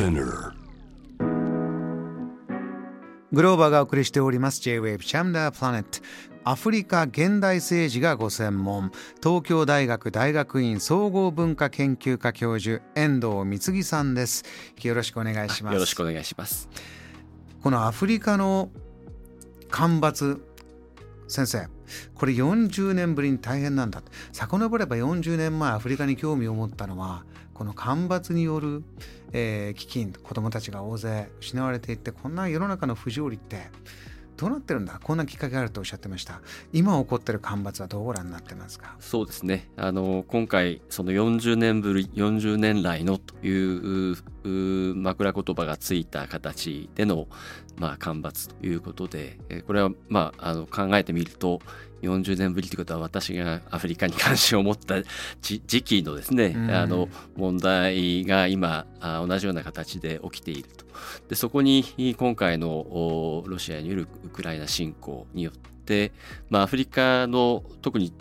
Spinner. グローバーがお送りしております。J-Wave チャムダープラネットアフリカ現代政治がご専門。東京大学大学院総合文化研究科教授遠藤光樹さんです。よろしくお願いします。よろしくお願いします。このアフリカの干ばつ先生これ40年ぶりに大変なんだ。遡れば40年前アフリカに興味を持ったのはこの干ばつによる、えー、飢饉子どもたちが大勢失われていってこんな世の中の不条理ってどうなってるんだ？こんなきっかけがあるとおっしゃってました。今起こってる干ばつはどうご覧になってますか？そうですね。あの今回その40年ぶり40年来のという枕言葉がついた形での、まあ、干ばつということでこれは、まあ、あの考えてみると40年ぶりということは私がアフリカに関心を持った時期のですね、うん、あの問題が今同じような形で起きていると。でそこに今回のロシアによるウクライナ侵攻によって、まあ、アフリカの特に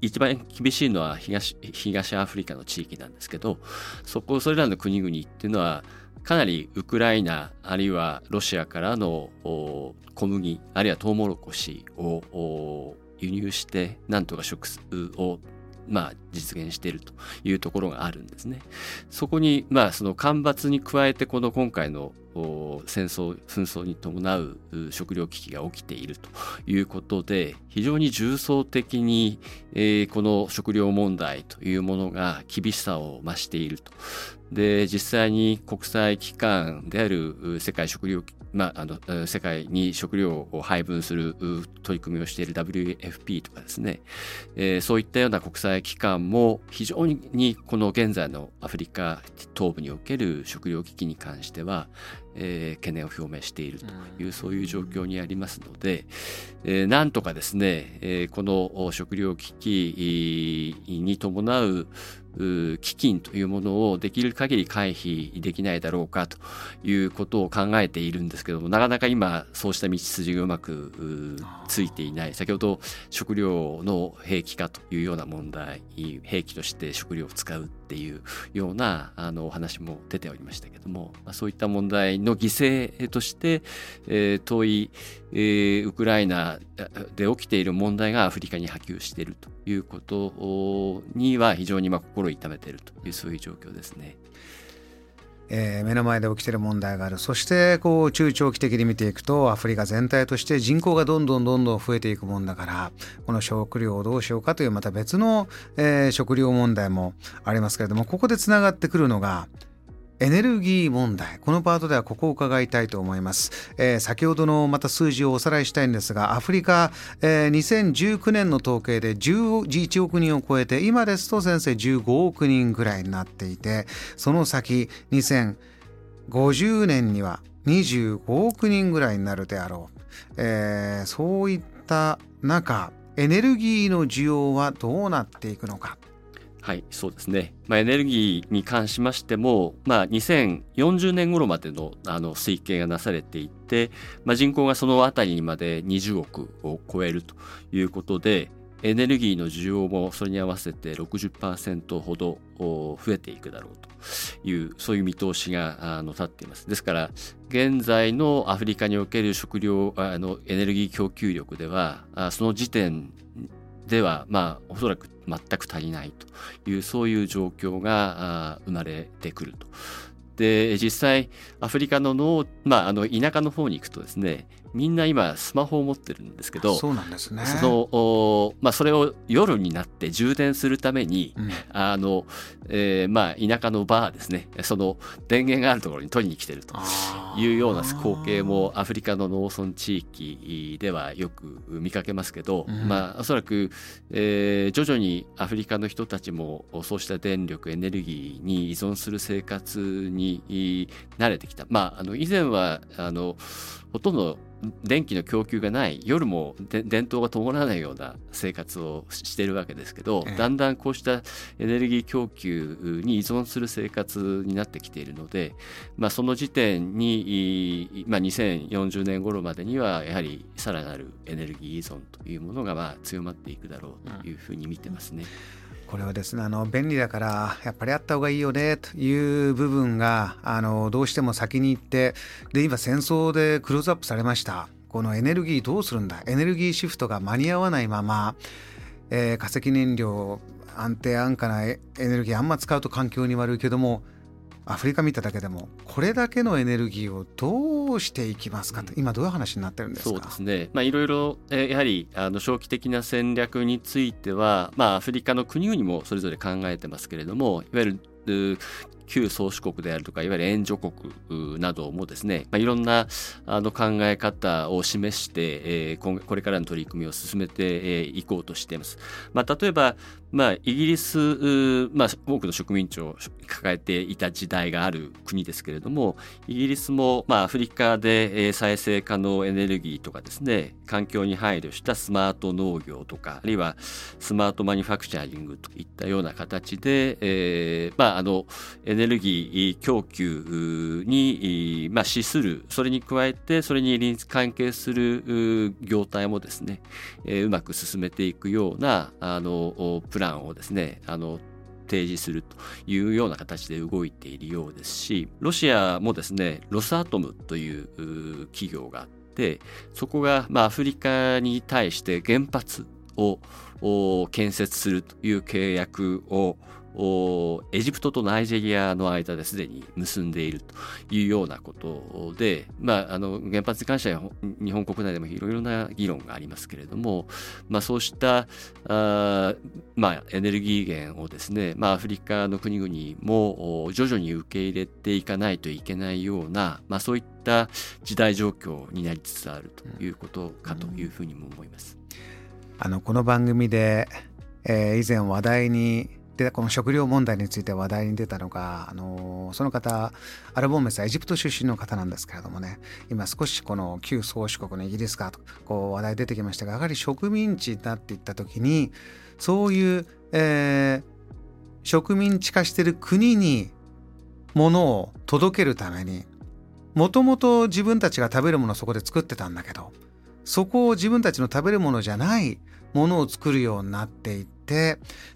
一番厳しいのは東東アフリカの地域なんですけどそこそれらの国々っていうのはかなりウクライナあるいはロシアからの小麦あるいはトウモロコシを輸入してなんとか食をまあ、実現しているというところがあるんですね。そこに、まあ、その干ばつに加えてこの今回の戦争紛争に伴う食糧危機が起きているということで非常に重層的に、えー、この食糧問題というものが厳しさを増していると。で実際に国際機関である世界食糧まあ、あの世界に食料を配分する取り組みをしている WFP とかですね、えー、そういったような国際機関も非常にこの現在のアフリカ東部における食料危機に関しては、えー、懸念を表明しているという、そういう状況にありますので、えー、なんとかですね、えー、この食料危機に伴う飢饉というものをできる限り回避できないだろうかということを考えているんですけどもなかなか今そうした道筋がうまくついていない。先ほど食料の兵器化というような問題兵器として食料を使うっていうようなあのお話も出ておりましたけども、まあ、そういった問題の犠牲として、えー、遠い、えー、ウクライナで起きている問題がアフリカに波及しているということには非常にまあ心痛めているというそういう状況ですね。えー、目の前で起きてる問題がある。そしてこう中長期的に見ていくとアフリカ全体として人口がどんどんどんどん増えていくもんだからこの食料をどうしようかというまた別の、えー、食料問題もありますけれどもここでつながってくるのがエネルギー問題。このパートではここを伺いたいと思います、えー、先ほどのまた数字をおさらいしたいんですがアフリカ、えー、2019年の統計で11億人を超えて今ですと先生15億人ぐらいになっていてその先2050年には25億人ぐらいになるであろう、えー、そういった中エネルギーの需要はどうなっていくのか。はい、そうですね。まあ、エネルギーに関しましても、まあ、2040年頃までのあの推計がなされていて、まあ、人口がその辺りまで20億を超えるということで、エネルギーの需要もそれに合わせて60%ほど増えていくだろうというそういう見通しがあの立っています。ですから現在のアフリカにおける食料あのエネルギー供給力ではその時点ではまあおそらく全く足りないというそういう状況が生まれてくると。で実際アフリカの農、まあ、あの田舎の方に行くとですねみんな今スマホを持ってるんですけどそうなんですね。その、まあ、それを夜になって充電するために、うん、あのえー、まあ田舎のバーですね。その電源があるところに取りに来てるというような光景もアフリカの農村地域ではよく見かけますけど、うん、まあおそらく、えー、徐々にアフリカの人たちもそうした電力エネルギーに依存する生活に慣れてきた。まああの以前はあのほとんど電気の供給がない夜も電灯が伴わないような生活をしているわけですけど、だんだんこうしたエネルギー供給に依存する生活になってきているので、まあ、その時点に、まあ、2040年頃までにはやはりさらなるエネルギー依存というものがまあ強まっていくだろうというふうに見てますね。これはですねあの便利だからやっぱりあった方がいいよねという部分があのどうしても先に行ってで今戦争でクローズアップされました。このエネルギーどうするんだ？エネルギーシフトが間に合わないまま、えー、化石燃料安定安価なエネルギーあんま使うと環境に悪いけどもアフリカ見ただけでもこれだけのエネルギーをどうしていきますかと、今どういう話になってるんですか？そうですね、まあ、いろいろ、えー、やはりあの長期的な戦略については、まあ、アフリカの国々もそれぞれ考えてますけれどもいわゆる旧宗主国であるとかいわゆる援助国などもですね、まあ、いろんなあの考え方を示して、えー、これからの取り組みを進めていこうとしています。まあ、例えば、まあ、イギリス、まあ、多くの植民地を抱えていた時代がある国ですけれどもイギリスも、まあ、アフリカで再生可能エネルギーとかですね環境に配慮したスマート農業とかあるいはスマートマニファクチャリングといったような形で、えーまあ、あのエネルギー供給に、まあ、資するそれに加えてそれに関係する業態もですね、え、うまく進めていくようなあのプランをですねあの提示するというような形で動いているようですしロシアもですねロスアトムという企業があってそこがまあアフリカに対して原発を建設するという契約をエジプトとナイジェリアの間ですでに結んでいるというようなことで、まあ、あの原発に関しては日本国内でもいろいろな議論がありますけれども、まあ、そうしたあ、まあ、エネルギー源をですね、まあ、アフリカの国々も徐々に受け入れていかないといけないような、まあ、そういった時代状況になりつつあるということかというふうにも思います。あのこの番組で、えー、以前話題にでこの食料問題について話題に出たのがあのその方アルボンメスはエジプト出身の方なんですけれどもね今少しこの旧宗主国のイギリスかとこう話題出てきましたがやはり植民地になっていった時にそういう、えー、植民地化してる国に物を届けるためにもともと自分たちが食べるものをそこで作ってたんだけどそこを自分たちの食べるものじゃないものを作るようになっていって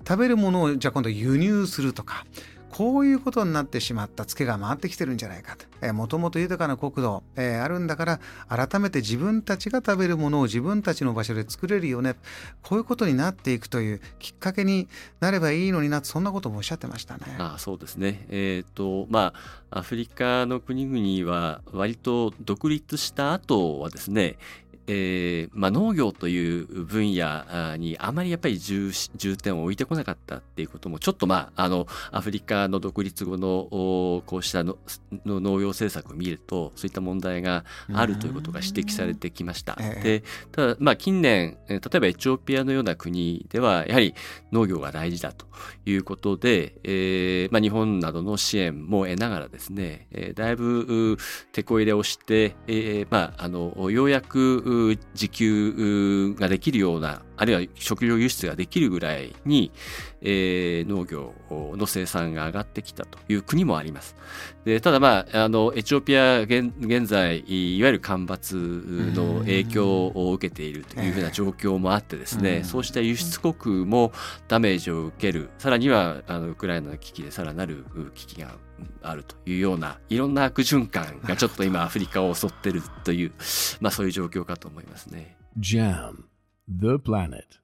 食べるものをじゃあ今度輸入するとかこういうことになってしまったツケが回ってきてるんじゃないかと。もともと豊かな国土、えー、あるんだから改めて自分たちが食べるものを自分たちの場所で作れるよね。こういうことになっていくというきっかけになればいいのになそんなこともおっしゃってましたね。ああそうですね。えっ、ー、とまあアフリカの国々は割と独立した後はですねえーまあ、農業という分野にあまりやっぱり重重点を置いてこなかったっていうこともちょっとまああのアフリカの独立後のこうしたのの農業政策を見るとそういった問題があるということが指摘されてきました。でただまあ近年例えばエチオピアのような国ではやはり農業が大事だということで、えーまあ、日本などの支援も得ながらですね、えー、だいぶ手こ入れをして、えーまあ、あのようやく自給ができるような、あるいは食料輸出ができるぐらいに、えー、農業の生産が上がってきたという国もあります。でただまあ、あの、エチオピア現現在、いわゆる干ばつの影響を受けているというふうな状況もあってですね、そうした輸出国もダメージを受ける、さらにはあのウクライナの危機でさらなる危機があるというようないろんな悪循環がちょっと今アフリカを襲ってるという、まあそういう状況かと思いますね。JAM The Planet